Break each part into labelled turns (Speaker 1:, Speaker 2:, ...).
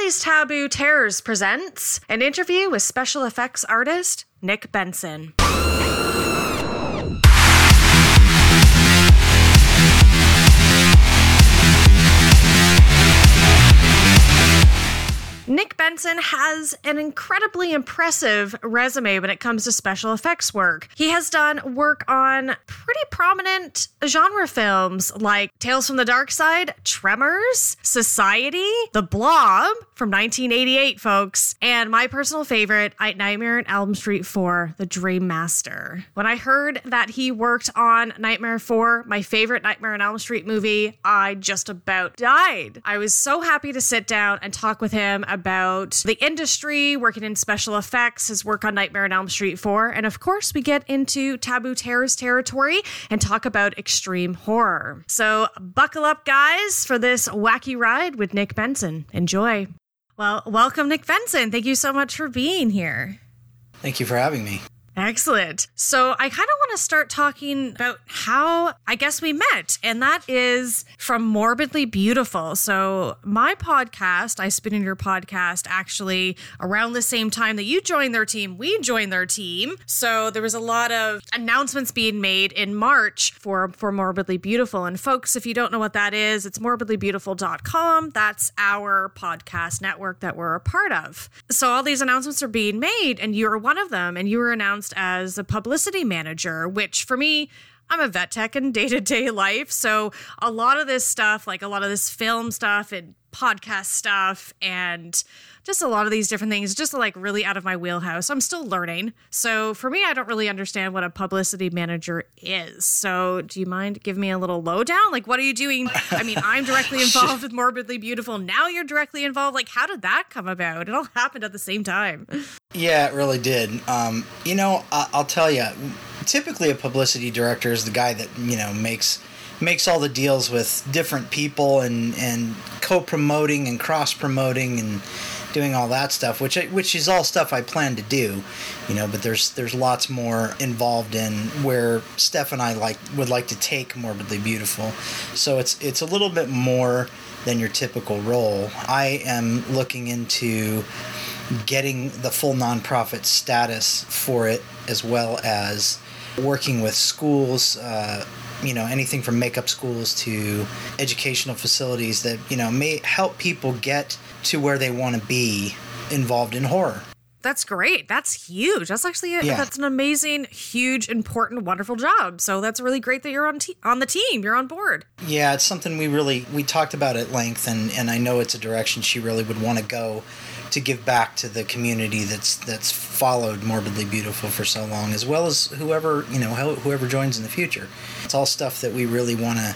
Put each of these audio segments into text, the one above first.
Speaker 1: Charlie's Taboo Terrors presents an interview with special effects artist Nick Benson. Nick Benson has an incredibly impressive resume when it comes to special effects work. He has done work on pretty prominent genre films like Tales from the Dark Side, Tremors, Society, The Blob from 1988, folks, and my personal favorite, Nightmare on Elm Street 4, The Dream Master. When I heard that he worked on Nightmare 4, my favorite Nightmare on Elm Street movie, I just about died. I was so happy to sit down and talk with him about the industry, working in special effects, his work on Nightmare on Elm Street 4, and of course, we get into Taboo Terrors territory and talk about extreme horror. So, buckle up, guys, for this wacky ride with Nick Benson. Enjoy. Well, welcome, Nick Benson. Thank you so much for being here.
Speaker 2: Thank you for having me.
Speaker 1: Excellent. So I kind of want to start talking about how I guess we met, and that is from Morbidly Beautiful. So my podcast, I Spin in Your Podcast, actually around the same time that you joined their team, we joined their team. So there was a lot of announcements being made in March for for Morbidly Beautiful. And folks, if you don't know what that is, it's morbidlybeautiful.com. That's our podcast network that we're a part of. So all these announcements are being made, and you're one of them, and you were announced as a publicity manager, which for me, I'm a vet tech in day to day life. So a lot of this stuff, like a lot of this film stuff and podcast stuff and just a lot of these different things, just like really out of my wheelhouse. I'm still learning. So for me, I don't really understand what a publicity manager is. So do you mind giving me a little lowdown? Like, what are you doing? I mean, I'm directly involved with Morbidly Beautiful. Now you're directly involved. Like, how did that come about? It all happened at the same time.
Speaker 2: Yeah, it really did. Um, you know, I- I'll tell you, typically a publicity director is the guy that, you know, makes makes all the deals with different people and and co-promoting and cross-promoting and doing all that stuff which I, which is all stuff I plan to do you know but there's there's lots more involved in where Steph and I like would like to take morbidly beautiful. So it's it's a little bit more than your typical role. I am looking into getting the full nonprofit status for it as well as working with schools uh, you know anything from makeup schools to educational facilities that you know may help people get to where they want to be involved in horror
Speaker 1: that's great. That's huge. That's actually a,
Speaker 2: Yeah.
Speaker 1: that's an amazing, huge, important, wonderful job. So that's really great that you're on te- on the team. You're on board.
Speaker 2: yeah it's something we really we talked about at length and and i know it's a direction she really would want to go to give back to the community that's that's followed morbidly beautiful for so long as well as whoever you know whoever joins in the future. It's all stuff that we really want to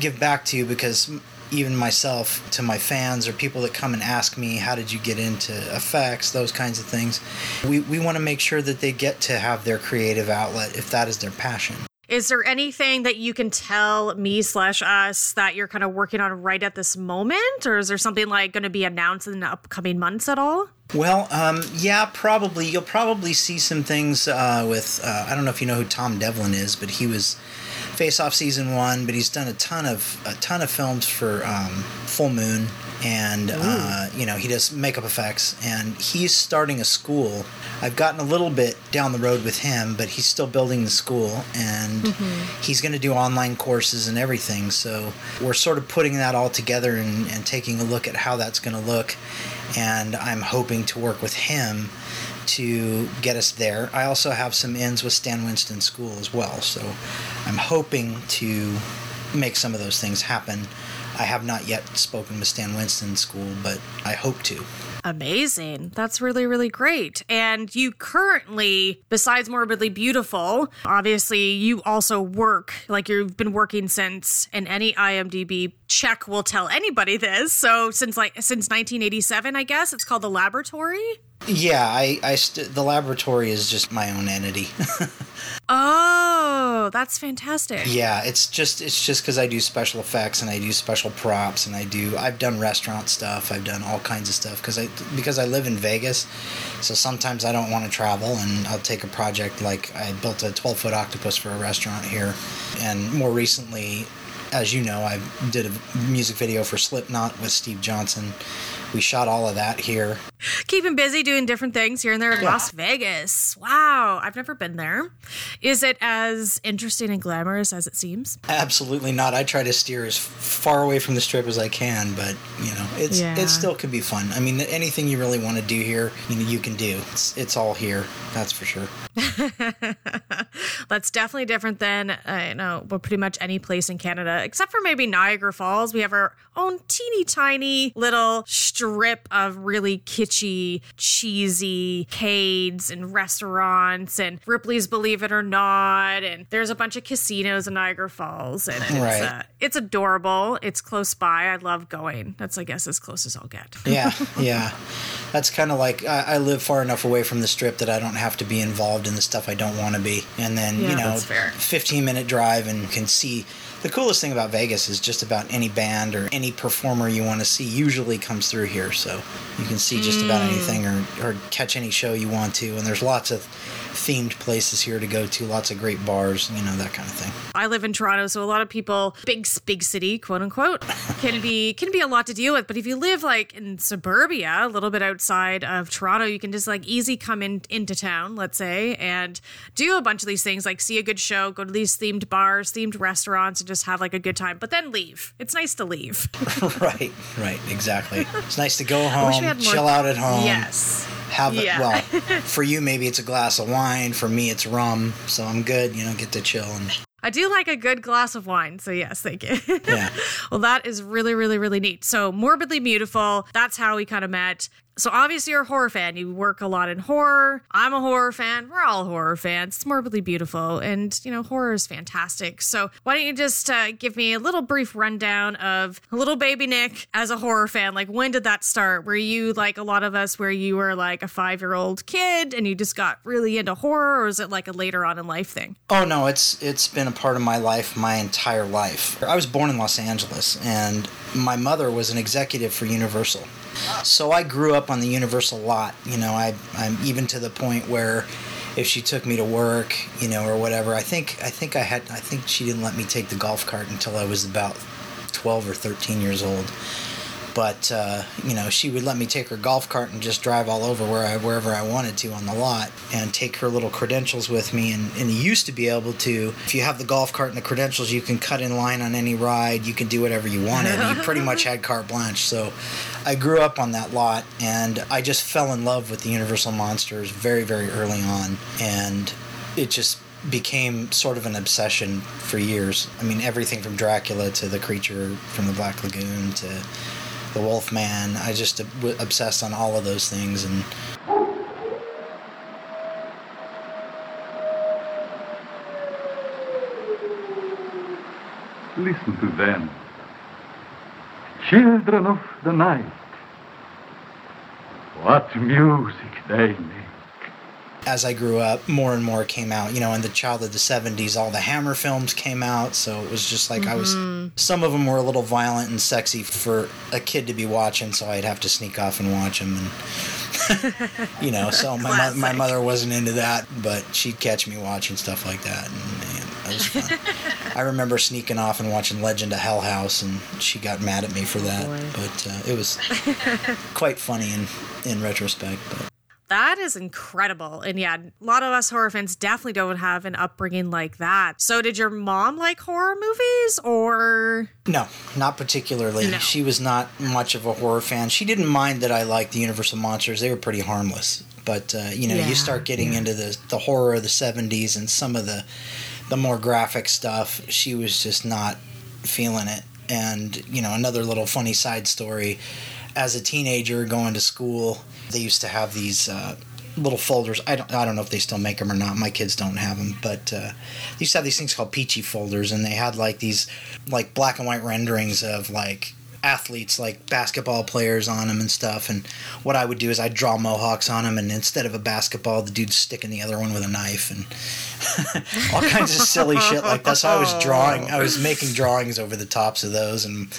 Speaker 2: give back to because even myself to my fans or people that come and ask me how did you get into effects? those kinds of things. We, we want to make sure that they get to have their creative outlet if that is their passion
Speaker 1: Is there anything that you can tell me slash us that you're kind of working on right at this moment, or is there something like going to be announced in the upcoming months at all?
Speaker 2: Well, um, yeah, probably. You'll probably see some things uh, with. Uh, I don't know if you know who Tom Devlin is, but he was Face Off season one. But he's done a ton of a ton of films for um, Full Moon, and uh, you know he does makeup effects, and he's starting a school. I've gotten a little bit down the road with him, but he's still building the school, and he's going to do online courses and everything. So we're sort of putting that all together and, and taking a look at how that's going to look and I'm hoping to work with him to get us there. I also have some ins with Stan Winston School as well, so I'm hoping to make some of those things happen. I have not yet spoken with Stan Winston School, but I hope to.
Speaker 1: Amazing. That's really, really great. And you currently, besides Morbidly Beautiful, obviously you also work, like you've been working since, and any IMDb check will tell anybody this. So since like, since 1987, I guess, it's called The Laboratory.
Speaker 2: Yeah, I, I st- the laboratory is just my own entity.
Speaker 1: Oh, that's fantastic.
Speaker 2: yeah, it's just it's just because I do special effects and I do special props and I do I've done restaurant stuff. I've done all kinds of stuff because I because I live in Vegas, so sometimes I don't want to travel and I'll take a project like I built a 12 foot octopus for a restaurant here, and more recently as you know, I did a music video for Slipknot with Steve Johnson. We shot all of that here.
Speaker 1: Keeping busy doing different things here and there in yeah. Las Vegas. Wow, I've never been there. Is it as interesting and glamorous as it seems?
Speaker 2: Absolutely not. I try to steer as far away from the strip as I can, but you know, it's yeah. it still can be fun. I mean, anything you really want to do here, you know, you can do. It's it's all here. That's for sure.
Speaker 1: That's definitely different than uh, you know, well, pretty much any place in Canada, except for maybe Niagara Falls. We have our own teeny tiny little strip of really kitschy, cheesy cades and restaurants and Ripley's Believe It or Not, and there's a bunch of casinos in Niagara Falls, and it's right. uh, it's adorable. It's close by. I love going. That's I guess as close as I'll get.
Speaker 2: yeah, yeah. That's kind of like I, I, live far enough away from the strip that I don't have to be involved in the stuff I don't want to be, and then yeah, you know, 15 minute drive and can see the coolest thing about Vegas is just about any band or any performer you want to see usually comes through here. So you can see just about mm. anything or, or catch any show you want to. And there's lots of themed places here to go to, lots of great bars, you know, that kind of thing.
Speaker 1: I live in Toronto, so a lot of people, big big city, quote unquote, can be can be a lot to deal with. But if you live like in suburbia, a little bit outside of Toronto, you can just like easy come in into town, let's say, and do a bunch of these things, like see a good show, go to these themed bars, themed restaurants, just have like a good time. But then leave. It's nice to leave.
Speaker 2: right, right, exactly. It's nice to go home, chill out at home.
Speaker 1: Yes
Speaker 2: have. Yeah. Well, for you, maybe it's a glass of wine. For me, it's rum. So I'm good. You know, get to chill and.
Speaker 1: I do like a good glass of wine. So, yes, thank you. Yeah. well, that is really, really, really neat. So, Morbidly Beautiful, that's how we kind of met. So obviously you're a horror fan. You work a lot in horror. I'm a horror fan. We're all horror fans. It's morbidly beautiful, and you know horror is fantastic. So why don't you just uh, give me a little brief rundown of little baby Nick as a horror fan? Like when did that start? Were you like a lot of us, where you were like a five year old kid and you just got really into horror, or is it like a later on in life thing?
Speaker 2: Oh no, it's it's been a part of my life my entire life. I was born in Los Angeles, and my mother was an executive for Universal. So I grew up on the Universal lot. You know, I, I'm even to the point where if she took me to work, you know, or whatever, I think I think I had I think she didn't let me take the golf cart until I was about 12 or 13 years old but uh, you know she would let me take her golf cart and just drive all over where I, wherever I wanted to on the lot and take her little credentials with me. And, and you used to be able to if you have the golf cart and the credentials you can cut in line on any ride. You can do whatever you wanted. You pretty much had carte blanche. So I grew up on that lot and I just fell in love with the Universal Monsters very very early on. And it just became sort of an obsession for years. I mean, everything from Dracula to the creature from the Black Lagoon to the Wolfman. I just obsessed on all of those things and.
Speaker 3: Listen to them. Children of the night. What music they make
Speaker 2: as I grew up, more and more came out. You know, in the child of the 70s, all the Hammer films came out. So it was just like mm-hmm. I was, mm-hmm. some of them were a little violent and sexy for a kid to be watching. So I'd have to sneak off and watch them. And, you know, so my, my mother wasn't into that, but she'd catch me watching stuff like that. And man, that was fun. I remember sneaking off and watching Legend of Hell House, and she got mad at me for that. Oh but uh, it was quite funny in, in retrospect. But.
Speaker 1: That is incredible. And yeah, a lot of us horror fans definitely don't have an upbringing like that. So, did your mom like horror movies or?
Speaker 2: No, not particularly. No. She was not much of a horror fan. She didn't mind that I liked the Universal Monsters, they were pretty harmless. But, uh, you know, yeah, you start getting yeah. into the, the horror of the 70s and some of the, the more graphic stuff, she was just not feeling it. And, you know, another little funny side story as a teenager going to school they used to have these uh, little folders. I don't, I don't know if they still make them or not. My kids don't have them, but uh, they used to have these things called peachy folders, and they had like these like black and white renderings of like athletes like basketball players on them and stuff and what i would do is i'd draw mohawks on them and instead of a basketball the dude's sticking the other one with a knife and all kinds of silly shit like that so i was drawing i was making drawings over the tops of those and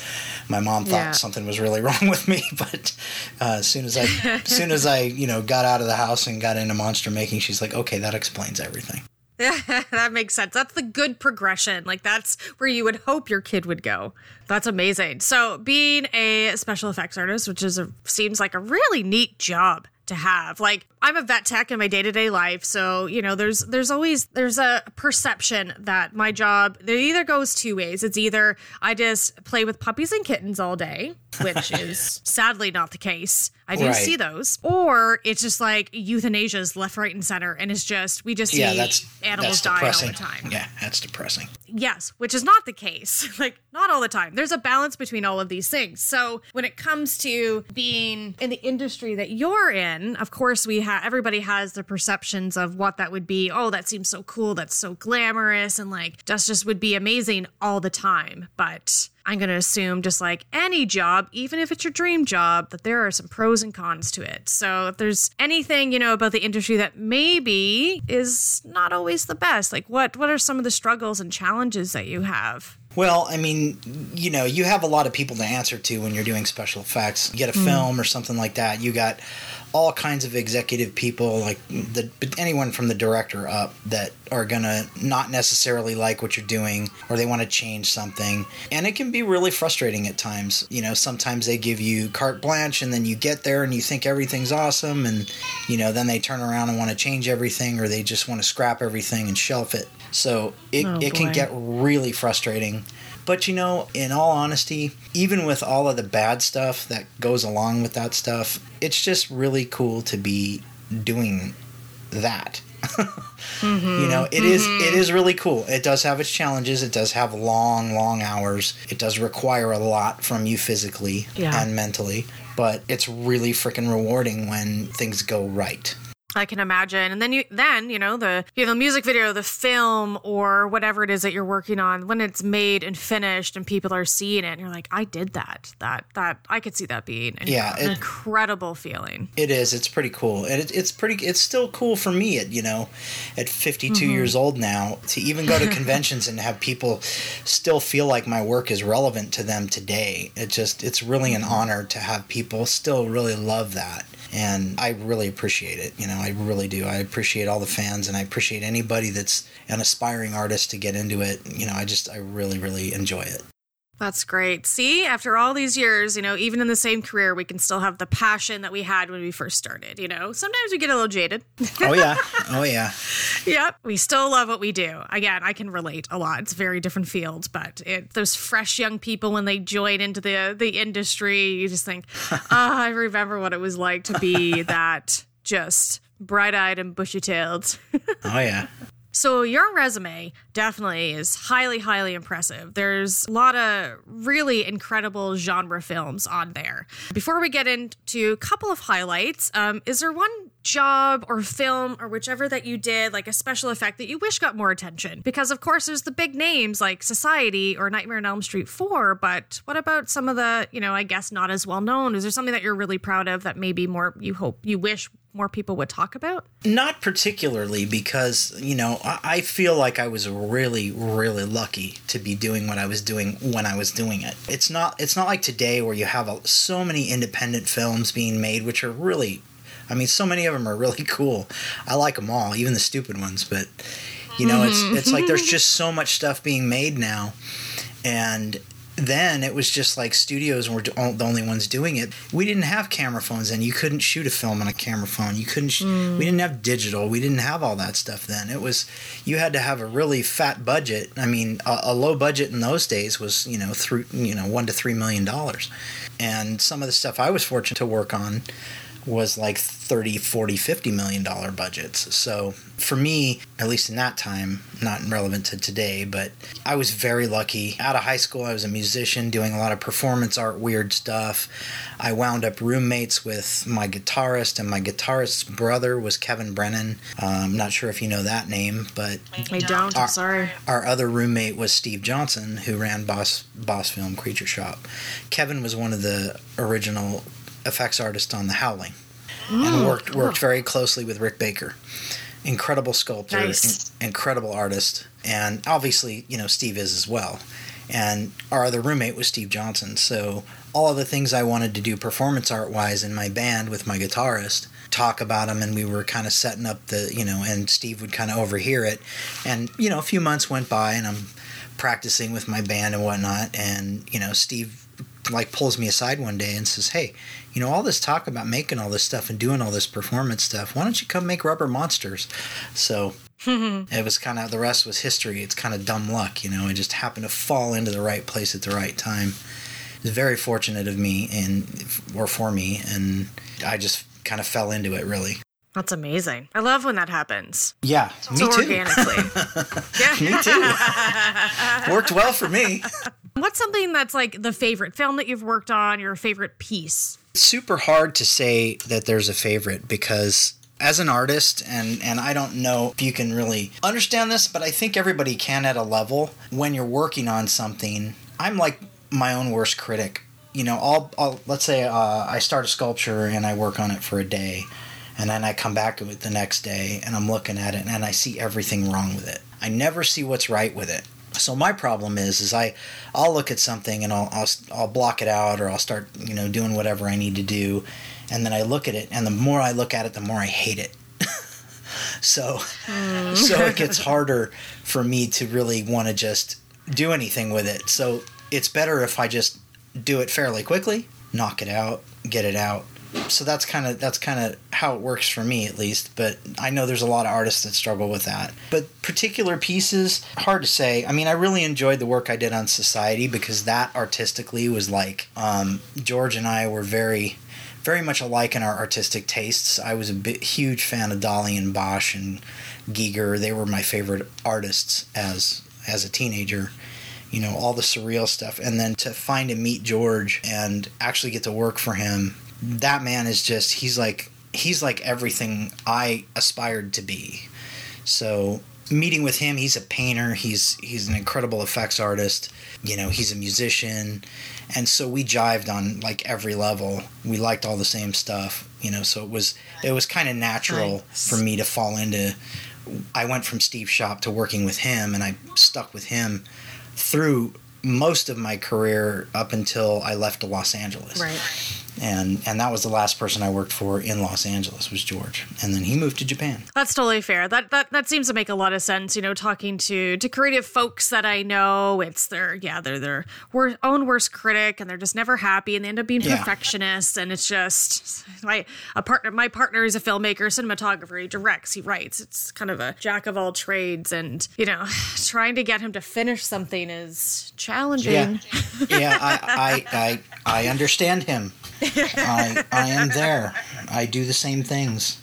Speaker 2: my mom thought yeah. something was really wrong with me. But uh, as soon as I, as soon as I, you know, got out of the house and got into monster making, she's like, okay, that explains everything.
Speaker 1: that makes sense. That's the good progression. Like that's where you would hope your kid would go. That's amazing. So being a special effects artist, which is a seems like a really neat job to have. Like I'm a vet tech in my day-to-day life, so you know, there's there's always there's a perception that my job it either goes two ways. It's either I just play with puppies and kittens all day, which is sadly not the case. I do
Speaker 2: Right.
Speaker 1: see those. Or it's just like euthanasia's left, right, and center, and it's just we just
Speaker 2: Yeah,
Speaker 1: see
Speaker 2: that's
Speaker 1: animals
Speaker 2: that's
Speaker 1: dying all the time.
Speaker 2: Yeah, that's depressing.
Speaker 1: Yes, which is not the case. like, not all the time. There's a balance between all of these things. So, when it comes to being in the industry that you're in, of course, we have everybody has their perceptions of what that would be. Oh, that seems so cool. That's so glamorous. And like, that's just would be amazing all the time. But I'm going to assume, just like any job, even if it's your dream job, that there are some pros and cons to it. So, if there's anything, you know, about the industry that maybe is not always the best, like what what are some of the struggles and challenges that you have?
Speaker 2: Well, I mean, you know, you have a lot of people to answer to when you're doing special effects. You get a mm. film or something like that. You got all kinds of executive people, like the anyone from the director up, that are gonna not necessarily like what you're doing, or they want to change something, and it can be really frustrating at times. You know, sometimes they give you carte blanche, and then you get there and you think everything's awesome, and you know, then they turn around and want to change everything, or they just want to scrap everything and shelf it. So it,
Speaker 1: Oh,
Speaker 2: it can get really frustrating. But you know, in all honesty, even with all of the bad stuff that goes along with that stuff, it's just really cool to be doing that. You know, it is it mm-hmm. is really cool. It does have its challenges. It does have long, long hours. It does require a lot from you physically
Speaker 1: Yeah.
Speaker 2: and mentally, but it's really freaking rewarding when things go right.
Speaker 1: I can imagine. And then you then, you know, the you know, the music video, the film or whatever it is that you're working on, when it's made and finished and people are seeing it, and you're like, I did that. That that I could see that being an,
Speaker 2: Yeah,
Speaker 1: an
Speaker 2: it-
Speaker 1: incredible feeling.
Speaker 2: It is. It's pretty cool, and it, it's pretty. It's still cool for me. At you know, at 52 mm-hmm. years old now, to even go to conventions and have people still feel like my work is relevant to them today. It just. It's really an mm-hmm. honor to have people still really love that, and I really appreciate it. You know, I really do. I appreciate all the fans, and I appreciate anybody that's an aspiring artist to get into it. You know, I just. I really, really enjoy it.
Speaker 1: That's great. See, after all these years, you know, even in the same career, we can still have the passion that we had when we first started. You know, sometimes we get a little jaded.
Speaker 2: Oh yeah. Oh yeah.
Speaker 1: Yep. We still love what we do. Again, I can relate a lot. It's a very different field, but it, those fresh young people when they join into the the industry, you just think, oh, I remember what it was like to be that just bright eyed and bushy tailed.
Speaker 2: Oh yeah.
Speaker 1: So your resume definitely is highly, highly impressive. There's a lot of really incredible genre films on there. Before we get into a couple of highlights, um, is there one job or film or whichever that you did, like a special effect that you wish got more attention? Because of course there's the big names like Society or Nightmare on Elm Street 4, but what about some of the, you know, I guess not as well known? Is there something that you're really proud of that maybe more you hope you wish more people would talk about?
Speaker 2: Not particularly because, you know, I, I feel like I was really, really lucky to be doing what I was doing when I was doing it. It's not it's not like today where you have a, so many independent films being made which are really I mean so many of them are really cool. I like them all, even the stupid ones, but you know, it's mm-hmm. it's like there's just so much stuff being made now and then it was just like studios were the only ones doing it. We didn't have camera phones then. You couldn't shoot a film on a camera phone. You couldn't. Sh- mm. We didn't have digital. We didn't have all that stuff then. It was you had to have a really fat budget. I mean, a, a low budget in those days was you know through you know one to three million dollars, and some of the stuff I was fortunate to work on was like 30 40 50 million dollar budgets so for me at least in that time not relevant to today but i was very lucky out of high school i was a musician doing a lot of performance art weird stuff i wound up roommates with my guitarist and my guitarist's brother was kevin brennan uh, i'm not sure if you know that name but
Speaker 1: I don't. I'm
Speaker 2: Our-
Speaker 1: sorry.
Speaker 2: our other roommate was Steve Johnson, who ran Boss Boss Film Creature Shop. Kevin was one of the original effects artist on The Howling, and mm. worked worked oh. very closely with Rick Baker. Incredible sculptor,
Speaker 1: Nice.
Speaker 2: in- incredible artist, and obviously, you know, Steve is as well. and our other roommate was Steve Johnson. So all of the things I wanted to do performance art wise in my band with my guitarist, talk about them, and we were kind of setting up the, you know, and Steve would kind of overhear it. And, you know, a few months went by, and I'm practicing with my band and whatnot, and, you know, Steve like pulls me aside one day and says, "Hey, you know all this talk about making all this stuff and doing all this performance stuff. Why don't you come make Rubber Monsters?" So it was kind of the rest was history. It's kind of dumb luck, you know. I just happened to fall into the right place at the right time. It's very fortunate of me and or for me, and I just kind of fell into it really.
Speaker 1: That's amazing. I love when that happens.
Speaker 2: Yeah, me too.
Speaker 1: organically. yeah.
Speaker 2: me too. Worked well for me.
Speaker 1: What's something that's like the favorite film that you've worked on, your favorite piece?
Speaker 2: super hard to say that there's a favorite because as an artist and and I don't know if you can really understand this but I think everybody can at a level. When you're working on something I'm like my own worst critic. You know I'll, I'll let's say uh, I start a sculpture and I work on it for a day and then I come back the next day and I'm looking at it and I see everything wrong with it. I never see what's right with it so my problem is, is I, I'll look at something and I'll, I'll, I'll block it out or I'll start, you know, doing whatever I need to do, and then I look at it, and the more I look at it, the more I hate it. so, hmm. so it gets harder for me to really want to just do anything with it. So it's better if I just do it fairly quickly, knock it out, get it out. So that's kind of that's kind of how it works for me at least. But I know there's a lot of artists that struggle with that. But particular pieces, hard to say. I mean, I really enjoyed the work I did on Society because that artistically was like um, George and I were very very much alike in our artistic tastes. I was a bit, huge fan of Dali and Bosch and Giger. They were my favorite artists as as a teenager. You know, all the surreal stuff. And then to find and meet George and actually get to work for him, that man is just he's like he's like everything I aspired to be. So meeting with him, he's a painter, he's he's an incredible effects artist, you know, he's a musician. And so we jived on like every level. We liked all the same stuff, you know, so it was it was kind of natural
Speaker 1: Nice.
Speaker 2: for me to fall into I went from Steve's shop to working with him and I stuck with him through most of my career up until I left to Los Angeles
Speaker 1: Right.
Speaker 2: And and that was the last person I worked for in Los Angeles was George, and then he moved to Japan.
Speaker 1: That's totally fair. That that that seems to make a lot of sense. You know, talking to to creative folks that I know, it's their yeah, they're their wor- own worst critic, and they're just never happy, and they end up being
Speaker 2: Yeah.
Speaker 1: perfectionists. And it's just my a partner. My partner is a filmmaker, cinematographer. He directs, he writes. It's kind of a jack of all trades, and you know, trying to get him to finish something is challenging.
Speaker 2: Yeah, yeah, I I I, I understand him. I I am there. I do the same things.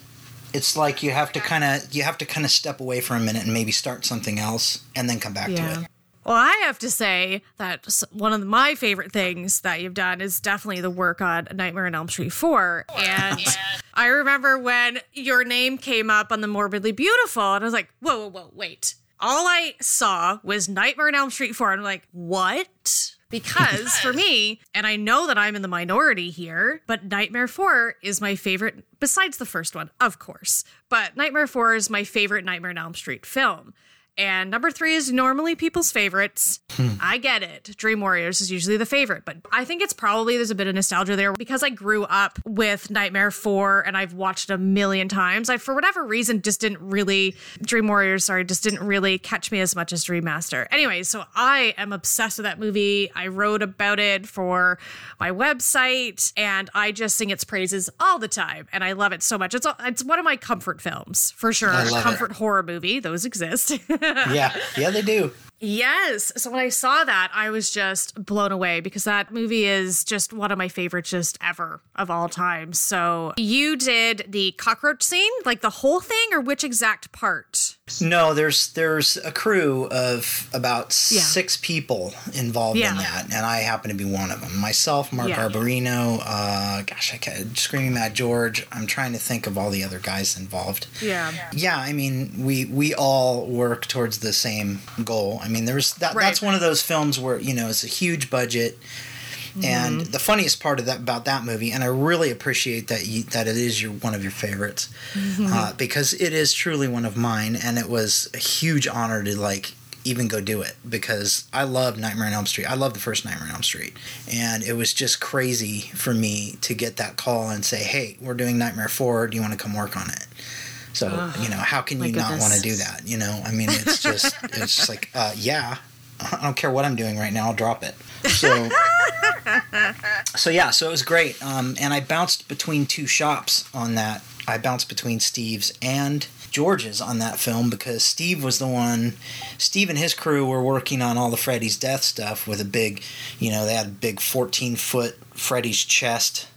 Speaker 2: It's like you have to kind of you have to kind of step away for a minute and maybe start something else and then come back to it.
Speaker 1: Well, I have to say that one of my favorite things that you've done is definitely the work on Nightmare on Elm Street 4. And I remember when your name came up on the Morbidly Beautiful, and I was like, whoa, whoa, whoa, wait. All I saw was Nightmare on Elm Street 4. And I'm like, what? Because for me, and I know that I'm in the minority here, but Nightmare 4 is my favorite, besides the first one, of course. But Nightmare 4 is my favorite Nightmare on Elm Street film. And number three is normally people's favorites. Hmm. I get it. Dream Warriors is usually the favorite, but I think it's probably there's a bit of nostalgia there because I grew up with Nightmare 4 and I've watched it a million times. I, for whatever reason, just didn't really, Dream Warriors, sorry, just didn't really catch me as much as Dream Master. Anyway, so I am obsessed with that movie. I wrote about it for my website and I just sing its praises all the time. And I love it so much. It's, it's one of my comfort films for sure.
Speaker 2: Love it.
Speaker 1: Comfort horror movie, those exist.
Speaker 2: Yeah, yeah, they do.
Speaker 1: Yes. So when I saw that, I was just blown away because that movie is just one of my favorites just ever of all time. So you did the cockroach scene, like the whole thing, or which exact part?
Speaker 2: No, there's there's a crew of about
Speaker 1: Yeah.
Speaker 2: six people involved
Speaker 1: Yeah.
Speaker 2: in that, and I happen to be one of them. Myself, Mark
Speaker 1: Yeah.
Speaker 2: Arborino, uh, gosh, I can't, Screaming Mad George. I'm trying to think of all the other guys involved.
Speaker 1: Yeah.
Speaker 2: Yeah, I mean, we we all work towards the same goal. I mean, there's that.
Speaker 1: Right.
Speaker 2: That's one of those films where you know it's a huge budget. And
Speaker 1: Mm-hmm.
Speaker 2: the funniest part of that about that movie, and I really appreciate that you, that it is your one of your favorites,
Speaker 1: Mm-hmm.
Speaker 2: uh, because it is truly one of mine, and it was a huge honor to like even go do it because I love Nightmare on Elm Street. I love the first Nightmare on Elm Street. And it was just crazy for me to get that call and say, hey, we're doing Nightmare 4. Do you want to come work on it? So, you know, how can you not want to do that? You know, I mean, it's just, it's just like, uh, yeah, I don't care what I'm doing right now, I'll drop it. So, so yeah, so it was great. Um, and I bounced between two shops on that. I bounced between Steve's and George's on that film because Steve was the one. Steve and his crew were working on all the Freddy's death stuff with a big, you know, they had a big 14 foot Freddy's chest.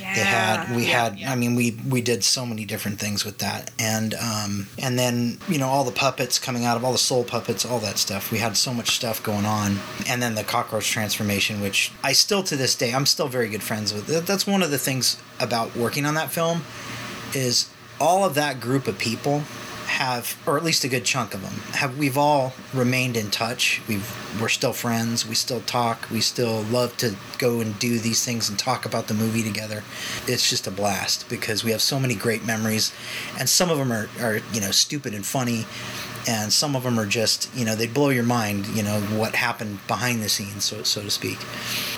Speaker 1: Yeah.
Speaker 2: They had we
Speaker 1: Yeah,
Speaker 2: had
Speaker 1: yeah.
Speaker 2: I mean we we did so many different things with that and um and then you know all the puppets coming out of all the soul puppets all that stuff we had so much stuff going on and then the cockroach transformation which I still to this day I'm still very good friends with that's one of the things about working on that film is all of that group of people have or at least a good chunk of them have we've all remained in touch. We've we're still friends. We still talk. We still love to go and do these things and talk about the movie together. It's just a blast because we have so many great memories. And some of them are, are you know stupid and funny. And some of them are just you know they blow your mind you know what happened behind the scenes so, so to speak.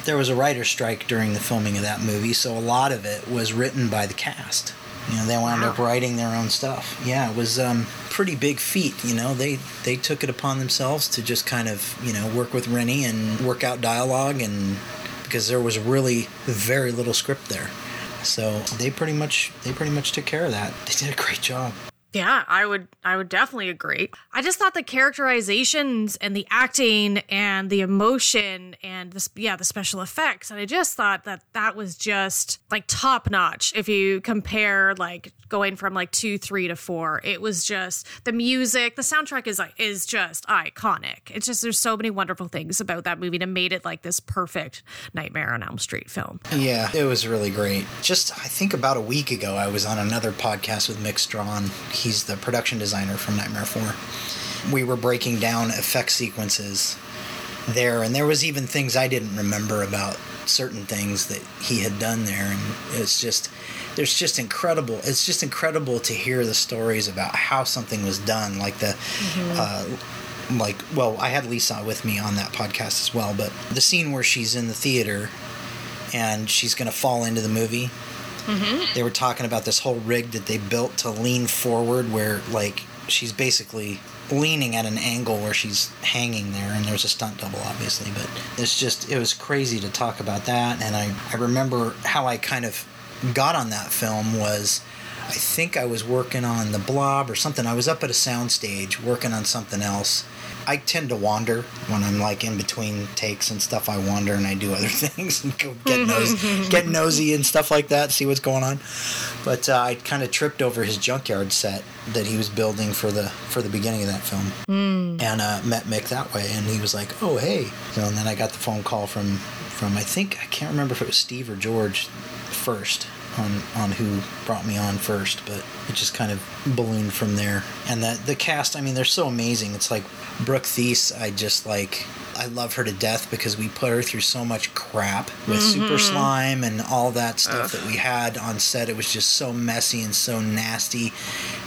Speaker 2: There was a writer's strike during the filming of that movie so a lot of it was written by the cast you know they wound up writing their own stuff. Yeah it was um pretty big feat you know? They they took it upon themselves to just kind of you know work with Renny and work out dialogue and because there was really very little script there. So they pretty much they pretty much took care of that. They did a great job
Speaker 1: Yeah, I would I would definitely agree. I just thought the characterizations and the acting and the emotion and the sp- yeah, the special effects and I just thought that that was just like top notch if you compare like going from like 2 3 to 4. It was just the music, the soundtrack is is just iconic. It's just there's so many wonderful things about that movie that made it like this perfect Nightmare on Elm Street film.
Speaker 2: Yeah, it was really great. Just, I think about a week ago, I was on another podcast with Mick Strawn. He's the production designer from Nightmare 4. We were breaking down effect sequences there, and there was even things I didn't remember about certain things that he had done there, and it's just. There's just incredible. It's just incredible to hear the stories about how something was done. Like the, uh, like well, I had Lisa with me on that podcast as well. But the scene where she's in the theater and she's going to fall into the movie. Mm-hmm. They were talking about this whole rig that they built to lean forward, where like she's basically leaning at an angle where she's hanging there, and there's a stunt double, obviously. But it's just it was crazy to talk about that, and I I remember how I kind of got on that film was. I think I was working on the blob or something. I was up at a soundstage working on something else. I tend to wander when I'm like in between takes and stuff. I wander and I do other things and go get nosy, get nosy and stuff like that, see what's going on. But uh, I kind of tripped over his junkyard set that he was building for the for the beginning of that film, and uh, met Mick that way. And he was like, "Oh hey," so, and then I got the phone call from from I think I can't remember if it was Steve or George first on on who brought me on first, but it just kind of ballooned from there. And the the cast, I mean, they're so amazing. It's like Brooke Theiss, I just like I love her to death because we put her through so much crap with mm-hmm. super slime and all that stuff that we had on set. It was just so messy and so nasty.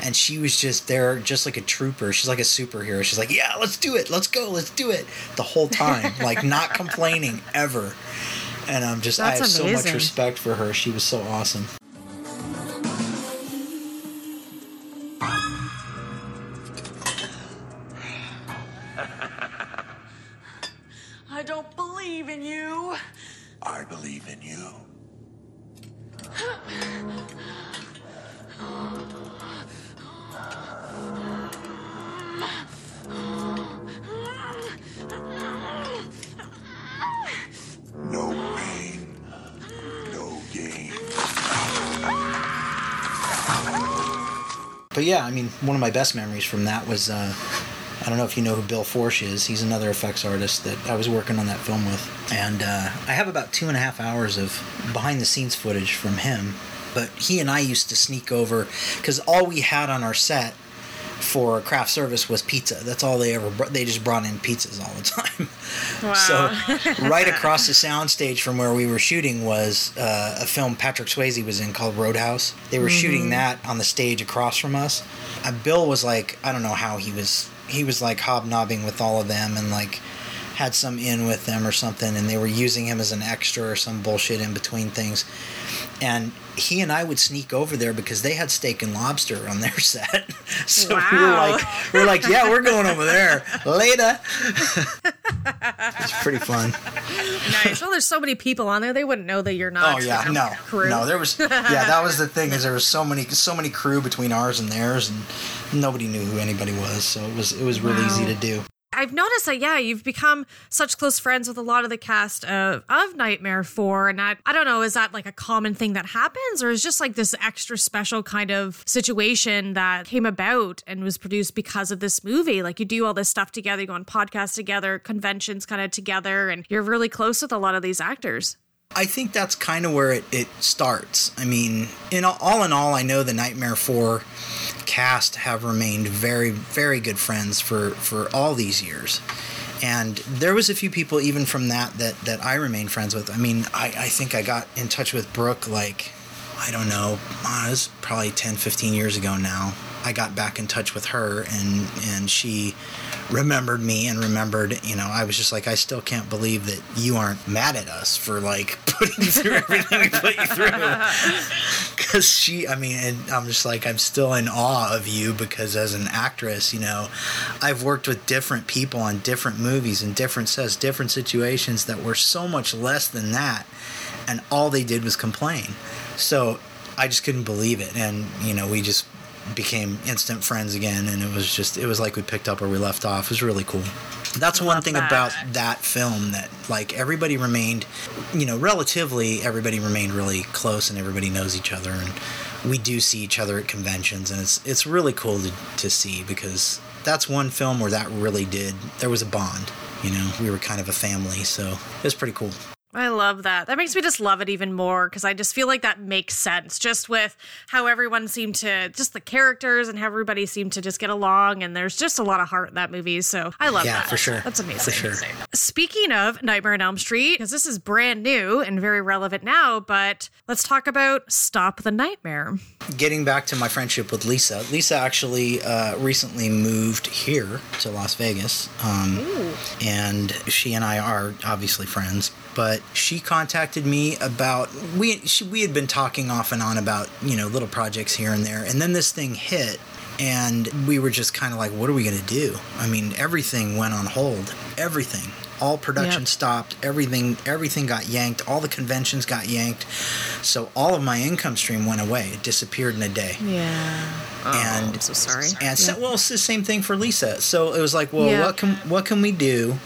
Speaker 2: And she was just there just like a trooper. She's like a superhero. She's like, "Yeah, let's do it. Let's go. Let's do it." The whole time, like not complaining ever. And I'm just I
Speaker 1: That's
Speaker 2: have so much respect for her. She was so awesome. Yeah, I mean, one of my best memories from that was uh, I don't know if you know who Bill Forsche is. He's another effects artist that I was working on that film with, and uh, I have about two and a half hours of behind the scenes footage from him. But he and I used to sneak over because all we had on our set for craft service was pizza. That's all they ever. Brought. They just brought in pizzas all the time. Wow. So right across the soundstage from where we were shooting was uh, a film Patrick Swayze was in called Roadhouse. They were shooting that on the stage across from us. Uh, Bill was like, I don't know how he was he was like hobnobbing with all of them and like had some in with them or something, and they were using him as an extra or some bullshit in between things. And he and I would sneak over there because they had steak and lobster on their set. so we were like, we're like, yeah, we're going over there later. it's pretty fun.
Speaker 1: nice. Well, there's so many people on there; they wouldn't know that you're not.
Speaker 2: Oh yeah,
Speaker 1: you know,
Speaker 2: no,
Speaker 1: crew.
Speaker 2: no. There was yeah, that was the thing is there was so many so many crew between ours and theirs, and nobody knew who anybody was. So it was it was real easy to do.
Speaker 1: I've noticed that, yeah, you've become such close friends with a lot of the cast of, of Nightmare 4. And I, I don't know, is that like a common thing that happens or is just like this extra special kind of situation that came about and was produced because of this movie? Like you do all this stuff together, you go on podcasts together, conventions kind of together, and you're really close with a lot of these actors.
Speaker 2: I think that's kind of where it, it starts. I mean, in all, all in all, I know the Nightmare 4 cast have remained very, very good friends for, for all these years. And there was a few people even from that that, that I remained friends with. I mean, I, I think I got in touch with Brooke like, I don't know, uh, it was probably 10, 15 years ago now. I got back in touch with her and, and she remembered me and remembered, you know, I was just like, I still can't believe that you aren't mad at us for like putting you through everything we put you through. Because she, I mean, and I'm just like, I'm still in awe of you because as an actress, you know, I've worked with different people on different movies and different sets, different situations that were so much less than that. And all they did was complain. So I just couldn't believe it. And, you know, we just became instant friends again. And it was just, it was like we picked up where we left off. It was really cool. That's one thing
Speaker 1: that.
Speaker 2: about that film that, like, everybody remained, you know, relatively, everybody remained really close and everybody knows each other. And we do see each other at conventions. And it's, it's really cool to, to see because that's one film where that really did, there was a bond. You know, we were kind of a family. So it was pretty cool.
Speaker 1: I love that. That makes me just love it even more because I just feel like that makes sense just with how everyone seemed to, just the characters and how everybody seemed to just get along. And there's just a lot of heart in that movie. So I love that.
Speaker 2: Yeah,
Speaker 1: that.
Speaker 2: for sure.
Speaker 1: That's amazing.
Speaker 2: For sure.
Speaker 1: Speaking of Nightmare on Elm Street, because this is brand new and very relevant now, but let's talk about Stop the Nightmare.
Speaker 2: getting back to my friendship with Lisa, Lisa actually uh, recently moved here to Las Vegas, um, and she and I are obviously friends. But she contacted me about we she, we had been talking off and on about you know little projects here and there, and then this thing hit. And we were just kind of like, what are we going to do? I mean, everything went on hold. Everything. All production
Speaker 1: Yep.
Speaker 2: stopped. Everything everything got yanked. All the conventions got yanked. So all of my income stream went away. It disappeared in a day.
Speaker 1: Yeah. Oh,
Speaker 2: And-
Speaker 1: I'm so sorry.
Speaker 2: And so, well, it's the same thing for Lisa. So it was like, well,
Speaker 1: Yeah.
Speaker 2: what can what can we do?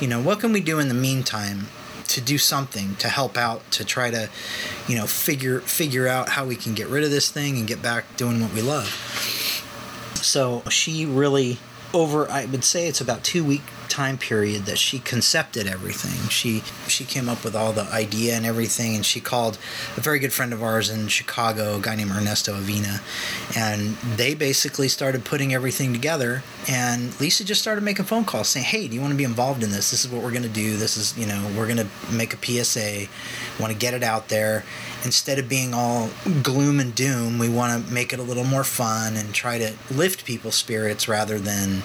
Speaker 2: You know, what can we do in the meantime to do something to help out to try to, you know, figure figure out how we can get rid of this thing and get back doing what we love. So she really over I would say it's about two week time period that she concepted everything. She she came up with all the idea and everything and she called a very good friend of ours in Chicago, a guy named Ernesto Avina, and they basically started putting everything together and Lisa just started making phone calls saying, "Hey, do you want to be involved in this? This is what we're going to do. This is, you know, we're going to make a PSA. Want to get it out there instead of being all gloom and doom, we want to make it a little more fun and try to lift people's spirits rather than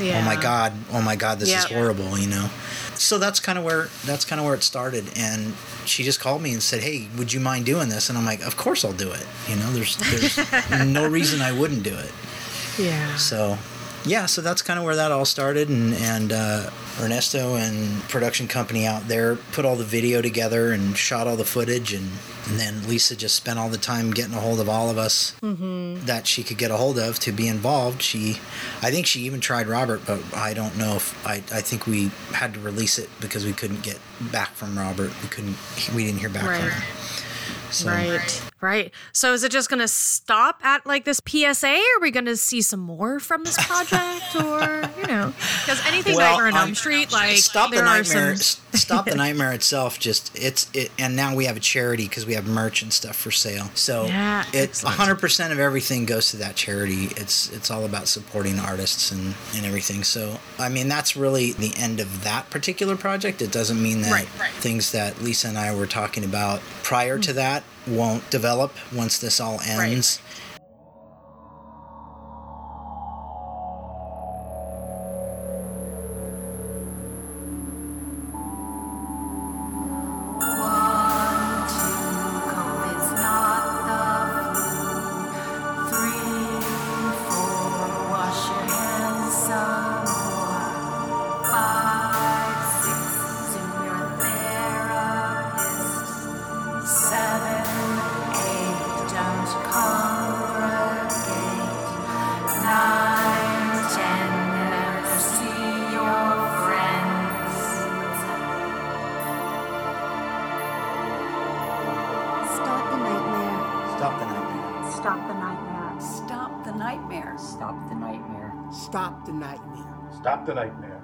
Speaker 1: Yeah.
Speaker 2: oh my god. Oh my god this is horrible you know? So that's kind of where that's kind of where it started and she just called me and said hey would you mind doing this? And i'm like of course i'll do it you know? There's there's no reason i wouldn't do it.
Speaker 1: Yeah.
Speaker 2: so yeah so that's kind of where that all started and and uh, ernesto and production company out there put all the video together and shot all the footage and and then lisa just spent all the time getting a hold of all of us that she could get a hold of to be involved she i think she even tried robert but i don't know if i i think we had to release it because we couldn't get back from robert we couldn't we didn't hear back
Speaker 1: Right.
Speaker 2: from him so
Speaker 1: Right. Right. So is it just going to stop at like this PSA? Or are we going to see some more from this project or, you know, because anything Nightmare on
Speaker 2: um,
Speaker 1: Elm Street, like
Speaker 2: stop the
Speaker 1: there are
Speaker 2: nightmare
Speaker 1: some-
Speaker 2: s- stop the nightmare itself just it's it and now we have a charity because we have merch and stuff for sale so
Speaker 1: Yeah,
Speaker 2: it's
Speaker 1: excellent.
Speaker 2: 100% of everything goes to that charity it's it's all about supporting artists and and everything so i mean that's really the end of that particular project it doesn't mean that
Speaker 1: Right, right.
Speaker 2: things that lisa and i were talking about prior to that won't develop once this all ends
Speaker 4: Stop the nightmare.
Speaker 5: Stop the nightmare.
Speaker 6: Stop the nightmare.
Speaker 7: Stop the nightmare.
Speaker 8: Stop the nightmare.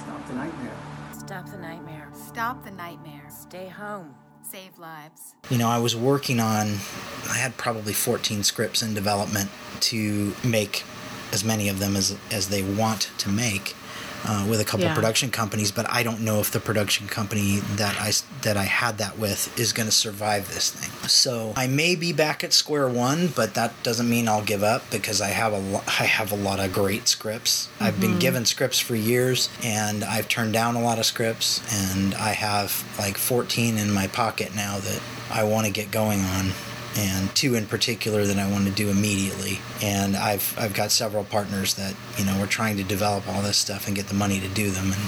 Speaker 6: Stop the nightmare.
Speaker 9: Stop the nightmare.
Speaker 10: Stop the nightmare.
Speaker 9: Stay home.
Speaker 10: Save lives.
Speaker 2: You know, I was working on, I had probably 14 scripts in development to make as many of them as, as they want to make. Uh, with a couple
Speaker 1: Yeah.
Speaker 2: production companies, but I don't know if the production company that I that I had that with is going to survive this thing. So I may be back at square one, but that doesn't mean I'll give up because I have a lo- I have a lot of great scripts. I've been given scripts for years, and I've turned down a lot of scripts, and I have like 14 in my pocket now that I want to get going on and two in particular that I want to do immediately. And I've I've got several partners that you know we're trying to develop all this stuff and get the money to do them, and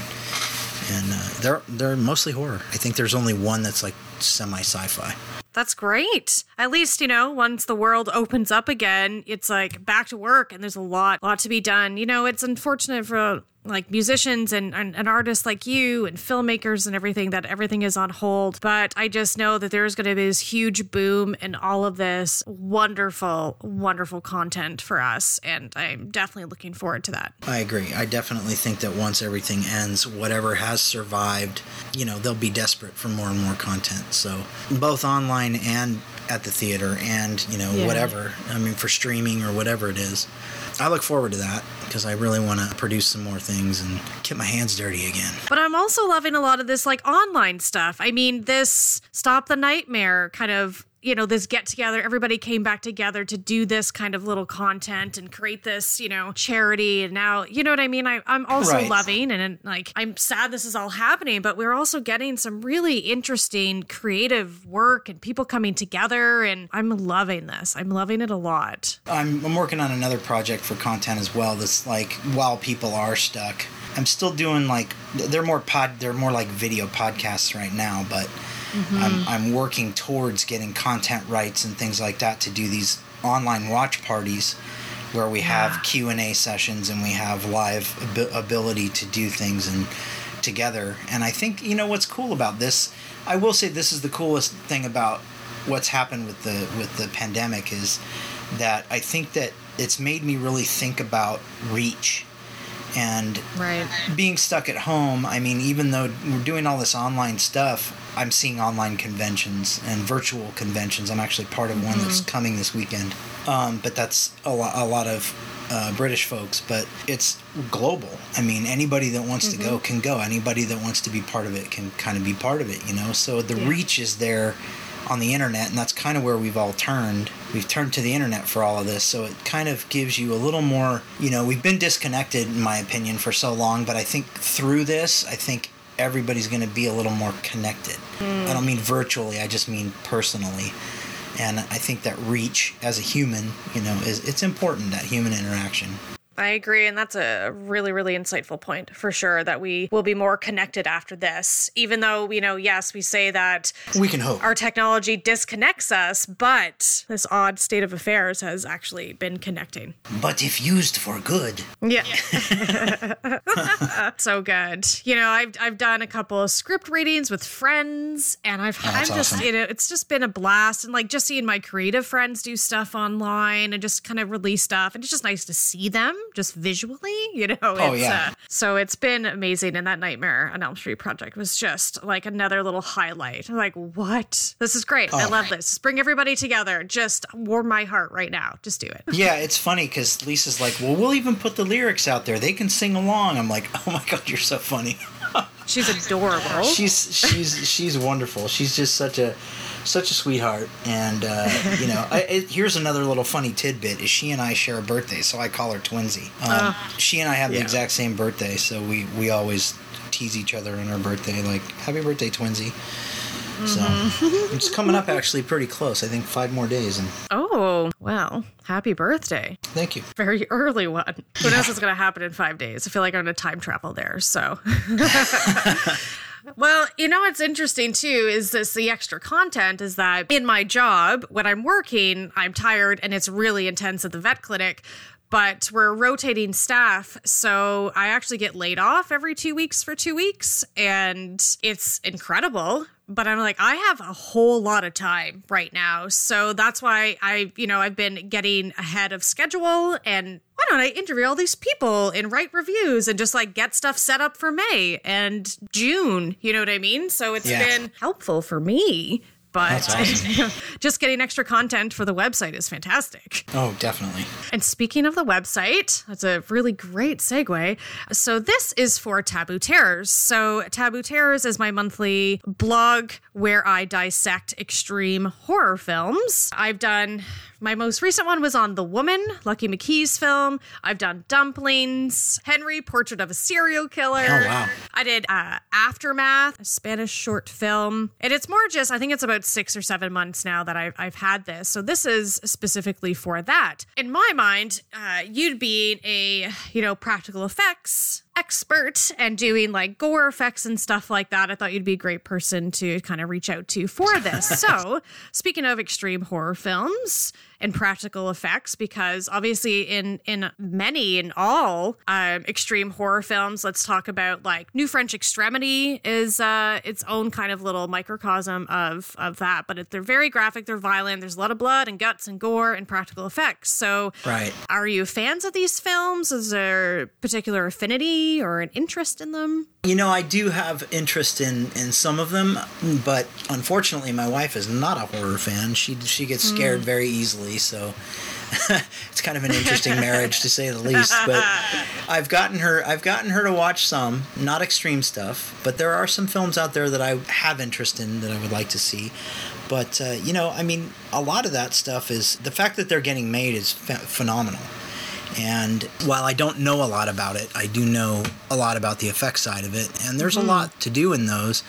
Speaker 2: and uh, they're they're mostly horror. I think there's only one that's like semi sci-fi.
Speaker 1: That's great. At least, you know, once the world opens up again, it's like back to work and there's a lot lot to be done. You know, it's unfortunate for like musicians and, and, and artists like you and filmmakers and everything that everything is on hold. But I just know that there's going to be this huge boom in all of this wonderful, wonderful content for us. And I'm definitely looking forward to that.
Speaker 2: I agree. I definitely think that once everything ends, whatever has survived, you know, they'll be desperate for more and more content. So both online and at the theater and, you know,
Speaker 1: Yeah.
Speaker 2: whatever. I mean, for streaming or whatever it is. I look forward to that because I really want to produce some more things and get my hands dirty again.
Speaker 1: But I'm also loving a lot of this like online stuff. I mean, this Stop the Nightmare kind of, you know, this get together, everybody came back together to do this kind of little content and create this, you know, charity. And now, you know what I mean? I, I'm also
Speaker 2: Right.
Speaker 1: loving and, and like, I'm sad this is all happening, but we're also getting some really interesting creative work and people coming together. And I'm loving this. I'm loving it a lot.
Speaker 2: I'm, I'm working on another project for content as well. That's like while people are stuck, I'm still doing like they're more pod, they're more like video podcasts right now, but Mm-hmm. I'm, I'm working towards getting content rights and things like that to do these online watch parties where we have Q and A sessions and we have live abi- ability to do things and together. And I think you know what's cool about this. I will say this is the coolest thing about what's happened with the with the pandemic is that I think that it's made me really think about reach and
Speaker 1: Right.
Speaker 2: being stuck at home, I mean, even though we're doing all this online stuff, I'm seeing online conventions and virtual conventions. I'm actually part of one that's coming this weekend. Um, but that's a lot, a lot of uh, British folks, but it's global. I mean, anybody that wants to go can go. Anybody that wants to be part of it can kind of be part of it, you know? So the reach is there on the internet, and that's kind of where we've all turned. We've turned to the internet for all of this, so it kind of gives you a little more. You know, we've been disconnected, in my opinion, for so long, but I think through this, I think everybody's going to be a little more connected. Hmm. I don't mean virtually; I just mean personally. And I think that reach as a human, you know, is it's important that human interaction.
Speaker 1: I agree. And that's a really, really insightful point for sure that we will be more connected after this. Even though, you know, yes, we say that
Speaker 2: We can hope.
Speaker 1: our technology disconnects us, but this odd state of affairs has actually been connecting.
Speaker 2: But if used for good,
Speaker 1: Yeah. so good. You know, I've I've done a couple of script readings with friends and I've oh,
Speaker 2: I'm
Speaker 1: just
Speaker 2: awesome.
Speaker 1: you know, it's just been a blast and like just seeing my creative friends do stuff online and just kind of release stuff and it's just nice to see them just visually, you know.
Speaker 2: Oh,
Speaker 1: it's,
Speaker 2: yeah.
Speaker 1: uh, so it's been amazing and that Nightmare on Elm Street project was just like another little highlight. I'm like, what? This is great. I
Speaker 2: Oh.
Speaker 1: love this. Bring everybody together. Just warm my heart right now. Just do it.
Speaker 2: yeah, it's funny because Lisa's like, "Well, we'll even put the lyrics out there. They can sing along." I'm like, "Oh my god, you're so funny."
Speaker 1: She's adorable.
Speaker 2: she's she's she's wonderful. She's just such a such a sweetheart. And uh, you know, I, it, here's another little funny tidbit: is she and I share a birthday, so I call her Twinsy. Um, she and I have the exact same birthday, so we we always tease each other on our birthday, like "Happy birthday, Twinsy." So it's coming up actually pretty close. I think five more days, and
Speaker 1: Oh, well, happy birthday.
Speaker 2: thank you.
Speaker 1: Very early one. Who knows what's going to happen in five days? I feel like I'm going to time travel there. So. Well, you know what's interesting too is this the extra content is that in my job, when I'm working, I'm tired and it's really intense at the vet clinic, but we're rotating staff. So I actually get laid off every two weeks for two weeks. And it's incredible but I'm like, I have a whole lot of time right now. So that's why I, you know, I've been getting ahead of schedule and why don't I interview all these people and write reviews and just like get stuff set up for May and June? You know what I mean? So it's
Speaker 2: Yeah.
Speaker 1: been helpful for me. But
Speaker 2: awesome.
Speaker 1: just getting extra content for the website is fantastic.
Speaker 2: Oh, definitely.
Speaker 1: And speaking of the website, that's a really great segue. So, this is for Taboo Terrors. So, Taboo Terrors is my monthly blog where I dissect extreme horror films. I've done. My most recent one was on The Woman, Lucky McKee's film. I've done Dumplings, Henry, Portrait of a Serial Killer.
Speaker 2: Oh, wow.
Speaker 1: I did uh, Aftermath, a Spanish short film. And it's more just, I think it's about six or seven months now that I've, I've had this. So this is specifically for that. In my mind, uh, you'd be a, you know, practical effects expert and doing like gore effects and stuff like that. I thought you'd be a great person to kind of reach out to for this. so, speaking of extreme horror films and practical effects, because obviously in in many in all um, extreme horror films, let's talk about like New French Extremity is uh, its own kind of little microcosm of of that. But it, they're very graphic, they're violent. There's a lot of blood and guts and gore and practical effects. So,
Speaker 2: Right.
Speaker 1: are you fans of these films? Is there particular affinity or an interest in them?
Speaker 2: You know, I do have interest in in some of them, but unfortunately, my wife is not a horror fan. She she gets scared very easily, so it's kind of an interesting marriage to say the least. But I've gotten her I've gotten her to watch some, not extreme stuff, but there are some films out there that I have interest in that I would like to see. But uh, you know, I mean, a lot of that stuff is the fact that they're getting made is ph phenomenal. And while I don't know a lot about it, I do know a lot about the effects side of it. And there's a mm-hmm. lot to do in those.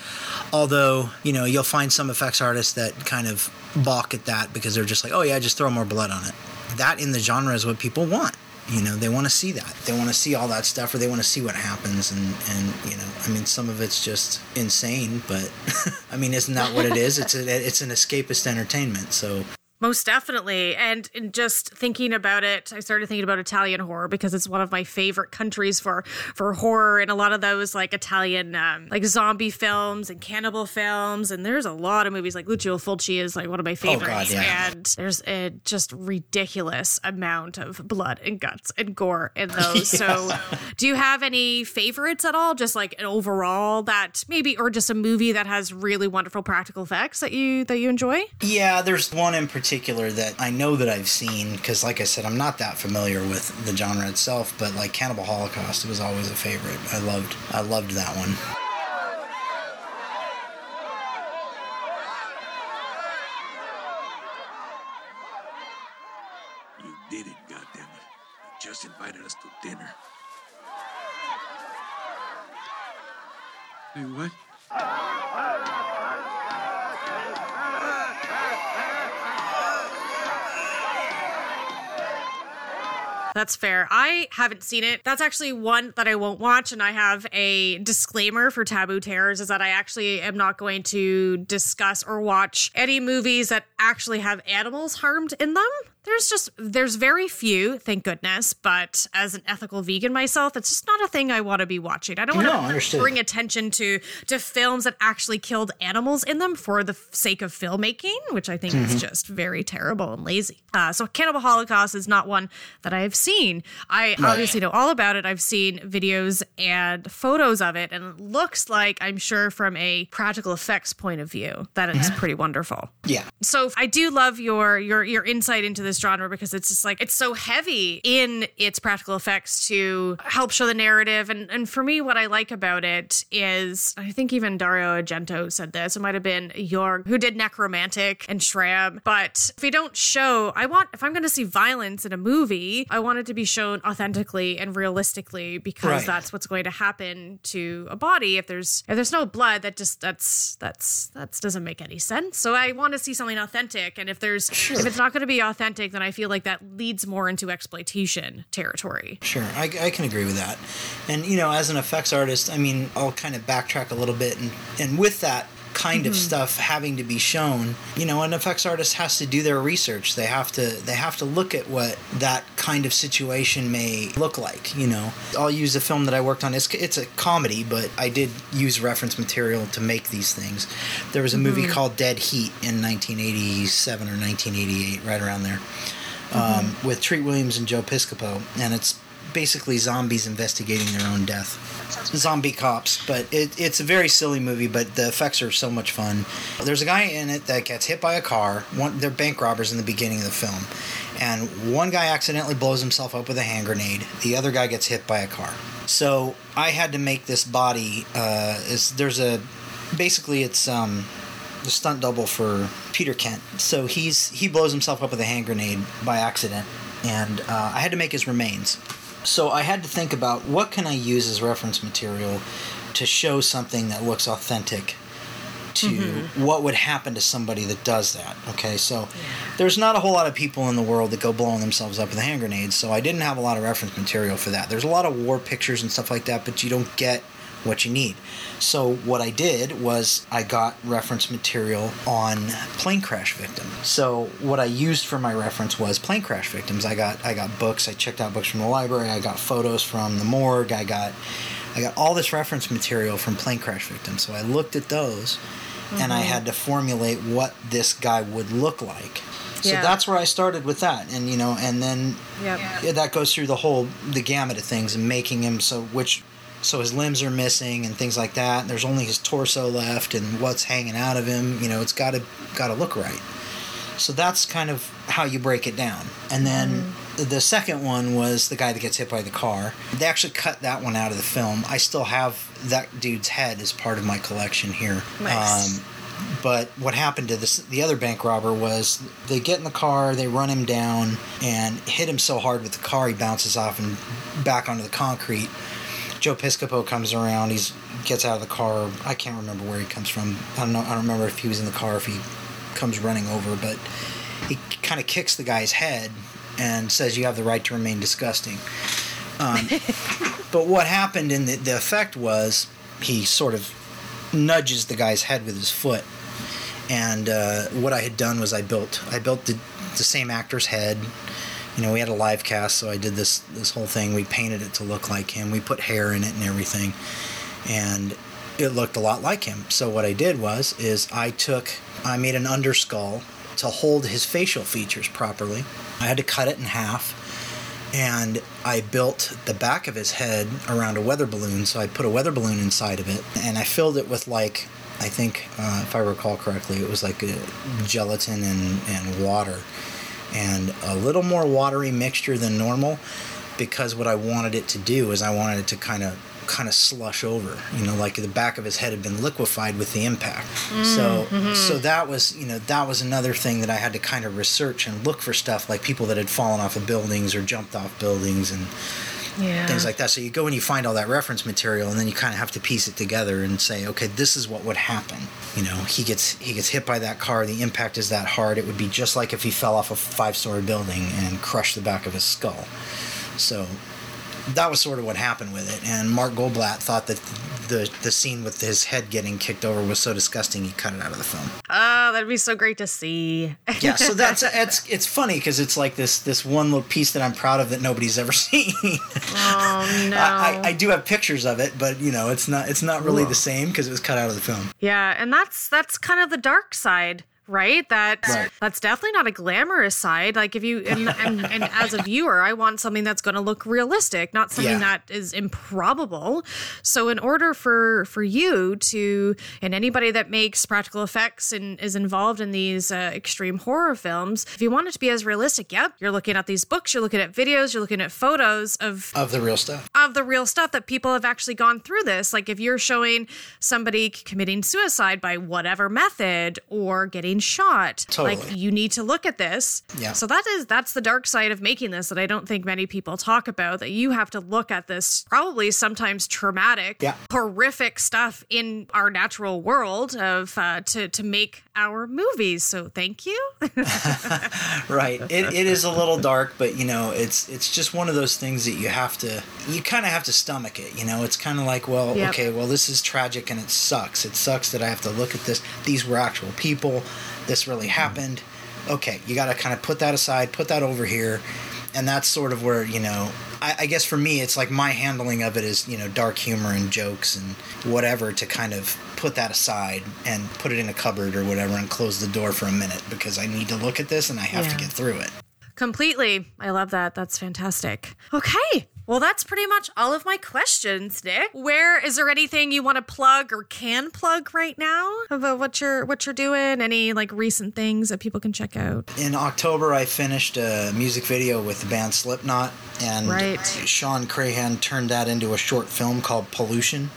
Speaker 2: Although, you know, you'll find some effects artists that kind of balk at that because they're just like, oh, yeah, just throw more blood on it. That in the genre is what people want. You know, they want to see that. They want to see all that stuff or they want to see what happens. And, and you know, I mean, some of it's just insane, but I mean, isn't that what it is? It's, a, it's an escapist entertainment. So
Speaker 1: Most definitely. And in just thinking about it, I started thinking about Italian horror because it's one of my favorite countries for for horror and a lot of those like Italian um, like zombie films and cannibal films and there's a lot of movies like Lucio Fulci is like one of my favorites
Speaker 2: yeah.
Speaker 1: and there's a just ridiculous amount of blood and guts and gore in those. So do you have any favorites at all just like an overall that maybe or just a movie that has really wonderful practical effects that you that you enjoy?
Speaker 2: Yeah, there's one in particular that I know that I've seen because, like I said, I'm not that familiar with the genre itself. But like Cannibal Holocaust, it was always a favorite. I loved, I loved that one.
Speaker 11: You did it, goddammit. You just invited us to dinner.
Speaker 3: Hey, what?
Speaker 1: That's fair. I haven't seen it. That's actually one that I won't watch. And I have a disclaimer for Taboo Terrors is that I actually am not going to discuss or watch any movies that actually have animals harmed in them. There's just, there's very few, thank goodness. But as an ethical vegan myself, it's just not a thing I want to be watching. I don't want to
Speaker 2: understood.
Speaker 1: bring attention to to films that actually killed animals in them for the sake of filmmaking, which I think
Speaker 2: Mm-hmm.
Speaker 1: is just very terrible and lazy. Uh, so, Cannibal Holocaust is not one that I have seen. I obviously know all about it. I've seen videos and photos of it, and it looks like I'm sure from a practical effects point of view that it's pretty wonderful.
Speaker 2: Yeah,
Speaker 1: So I do love your your your insight into this genre because it's just like it's so heavy in its practical effects to help show the narrative. And and for me what I like about it is I think even Dario Argento said this. It might have been Jorg who did Nekromantik and Schramm. But if we don't show I want if I'm going to see violence in a movie I want it to be shown authentically and realistically because
Speaker 2: Right.
Speaker 1: that's what's going to happen to a body. If there's if there's no blood that just that's that's that's doesn't make any sense. So i want to see something authentic. And if there's if it's not going to be authentic then i feel like that leads more into exploitation territory
Speaker 2: sure. I, I can agree with that. And you know, as an effects artist, I mean, I'll kind of backtrack a little bit, and and with that kind of mm-hmm. stuff having to be shown, you know, an effects artist has to do their research. They have to they have to look at what that kind of situation may look like. You know, I'll use a film that I worked on. It's it's a comedy, but I did use reference material to make these things. There was a movie mm-hmm. called Dead Heat in 1987 or 1988, right around there, um, mm-hmm. with Treat Williams and Joe Piscopo, and it's basically zombies investigating their own death. Zombie cops, but it, it's a very silly movie, but the effects are so much fun. There's a guy in it that gets hit by a car. One, they're bank robbers in the beginning of the film, and one guy accidentally blows himself up with a hand grenade. The other guy gets hit by a car. So I had to make this body. Uh, is there's a basically it's um, the stunt double for Peter Kent. So he's he blows himself up with a hand grenade by accident, and uh, I had to make his remains. So I had to think about what can I use as reference material to show something that looks authentic to mm-hmm. what would happen to somebody that does that. Okay, so there's not a whole lot of people in the world that go blowing themselves up with hand grenades, so I didn't have a lot of reference material for that. There's a lot of war pictures and stuff like that, but you don't get what you need. So what I did was I got reference material on plane crash victims. So what I used for my reference was plane crash victims. I got I got books. I checked out books from the library. I got photos from the morgue. I got I got all this reference material from plane crash victims. So I looked at those and I mm-hmm. had to formulate what this guy would look like. So
Speaker 1: Yeah.
Speaker 2: that's where I started with that, and you know, and then
Speaker 1: Yep.
Speaker 2: yeah, that goes through the whole the gamut of things and making him so which so his limbs are missing and things like that. There's only his torso left and what's hanging out of him. You know, it's got to got to look right. So that's kind of how you break it down. And then the second one was the guy that gets hit by the car. They actually cut that one out of the film. I still have that dude's head as part of my collection here.
Speaker 1: Nice.
Speaker 2: Um, but what happened to this the other bank robber was they get in the car, they run him down and hit him so hard with the car he bounces off and back onto the concrete. Joe Piscopo comes around. He's gets out of the car. I can't remember where he comes from. I don't know. I don't remember if he was in the car, if he comes running over, but he kind of kicks the guy's head and says, "You have the right to remain disgusting." Um, but what happened in the, the effect was he sort of nudges the guy's head with his foot. And uh, what I had done was I built I built the, the same actor's head. You know, we had a live cast, so I did this this whole thing. We painted it to look like him. We put hair in it and everything, and it looked a lot like him. So what I did was is I took I made an underskull to hold his facial features properly. I had to cut it in half and I built the back of his head around a weather balloon. So I put a weather balloon inside of it, and I filled it with like I think, uh, if I recall correctly, it was like gelatin and and water, and a little more watery mixture than normal, because what I wanted it to do is I wanted it to kind of kind of slush over you know like the back of his head had been liquefied with the impact. So mm-hmm. so that was you know that was another thing that i had to kind of research and look for stuff like people that had fallen off of buildings or jumped off buildings and
Speaker 1: Yeah.
Speaker 2: things like that. So you go and you find all that reference material and then you kind of have to piece it together and say okay this is what would happen. You know he gets he gets hit by that car the impact is that hard. It would be just like if he fell off a five story building and crushed the back of his skull. So that was sort of what happened with it. And Mark Goldblatt thought that the the scene with his head getting kicked over was so disgusting he cut it out of the film.
Speaker 1: Oh, that'd be so great to see.
Speaker 2: Yeah, so that's it's it's funny because it's like this this one little piece that I'm proud of that nobody's ever seen.
Speaker 1: Oh no.
Speaker 2: I, I, I do have pictures of it, but you know it's not it's not really the same because it was cut out of the film.
Speaker 1: Yeah, and that's that's kind of the dark side, right? That
Speaker 2: Right.
Speaker 1: that's definitely not a glamorous side. Like if you and, and, and as a viewer, I want something that's going to look realistic, not something
Speaker 2: Yeah.
Speaker 1: that is improbable. So in order for for you to and anybody that makes practical effects and is involved in these uh, extreme horror films, if you want it to be as realistic, yep, you're looking at these books, you're looking at videos, you're looking at photos of
Speaker 2: Of the real stuff.
Speaker 1: of the real stuff that people have actually gone through this. Like if you're showing somebody committing suicide by whatever method or getting been shot.
Speaker 2: Totally.
Speaker 1: Like you need to look at this.
Speaker 2: Yeah.
Speaker 1: So that is that's the dark side of making this that I don't think many people talk about. That you have to look at this probably sometimes traumatic,
Speaker 2: Yeah.
Speaker 1: horrific stuff in our natural world of uh, to to make our movies. So thank you.
Speaker 2: right it, it is a little dark but you know it's it's just one of those things that you have to you kind of have to stomach it you know it's kind of like well
Speaker 1: Yep.
Speaker 2: okay well this is tragic and it sucks it sucks that i have to look at this these were actual people this really happened okay you got to kind of put that aside put that over here and that's sort of where you know I, I guess for me it's like my handling of it is you know dark humor and jokes and whatever to kind of put that aside and put it in a cupboard or whatever and close the door for a minute because i need to look at this and i have to get through it
Speaker 1: Completely. I love that. That's fantastic. Okay. Well, that's pretty much all of my questions, Nick. Where is there anything you want to plug or can plug right now about what you're what you're doing? Any like recent things that people can check out?
Speaker 2: in october i finished a music video with the band slipknot and
Speaker 1: Right.
Speaker 2: shawn crahan turned that into a short film called pollution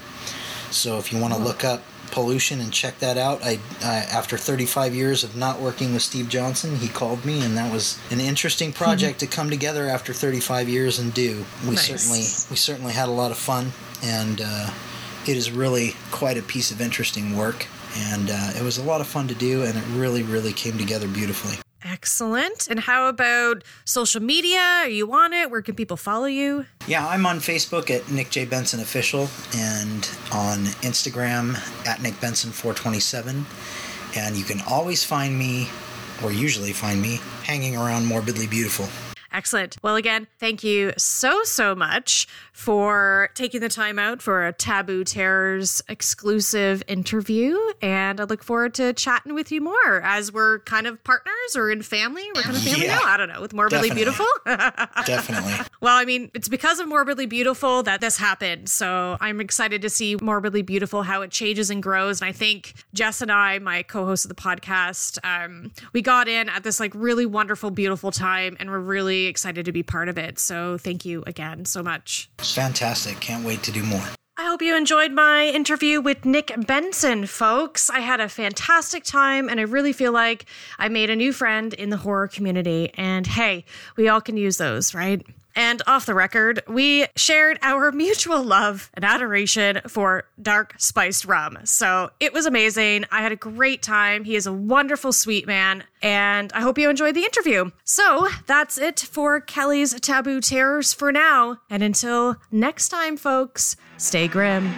Speaker 2: so if you want to look up pollution and check that out. I, I after 35 years of not working with steve johnson he called me and that was an interesting project to come together after 35 years and do. We
Speaker 1: Nice.
Speaker 2: certainly we certainly had a lot of fun and uh, it is really quite a piece of interesting work and uh, it was a lot of fun to do and it really really came together beautifully
Speaker 1: Excellent. And how about social media? Are you on it? Where can people follow you?
Speaker 2: Yeah, I'm on Facebook at Nick J. Benson Official and on Instagram at Nick Benson 427. And you can always find me, or usually find me, hanging around Morbidly Beautiful.
Speaker 1: Excellent. Well, again, thank you so, so much for taking the time out for a Taboo Terrors exclusive interview. And I look forward to chatting with you more as we're kind of partners or in family. We're kind of family
Speaker 2: Yeah.
Speaker 1: now. I don't know, with Morbidly
Speaker 2: Definitely.
Speaker 1: Beautiful.
Speaker 2: Definitely.
Speaker 1: well, I mean, it's because of Morbidly Beautiful that this happened. So I'm excited to see Morbidly Beautiful, how it changes and grows. And I think Jess and I, my co host of the podcast, um, we got in at this like really wonderful, beautiful time. And we're really excited to be part of it. So thank you again so much.
Speaker 2: It's Fantastic. Can't wait to do more.
Speaker 1: I hope you enjoyed my interview with Nick Benson, folks. I had a fantastic time and I really feel like I made a new friend in the horror community. And hey, we all can use those, right? And off the record, we shared our mutual love and adoration for dark spiced rum. So it was amazing. I had a great time. He is a wonderful, sweet man. And I hope you enjoyed the interview. So that's it for Kelly's Taboo Terrors for now. And until next time, folks, stay grim.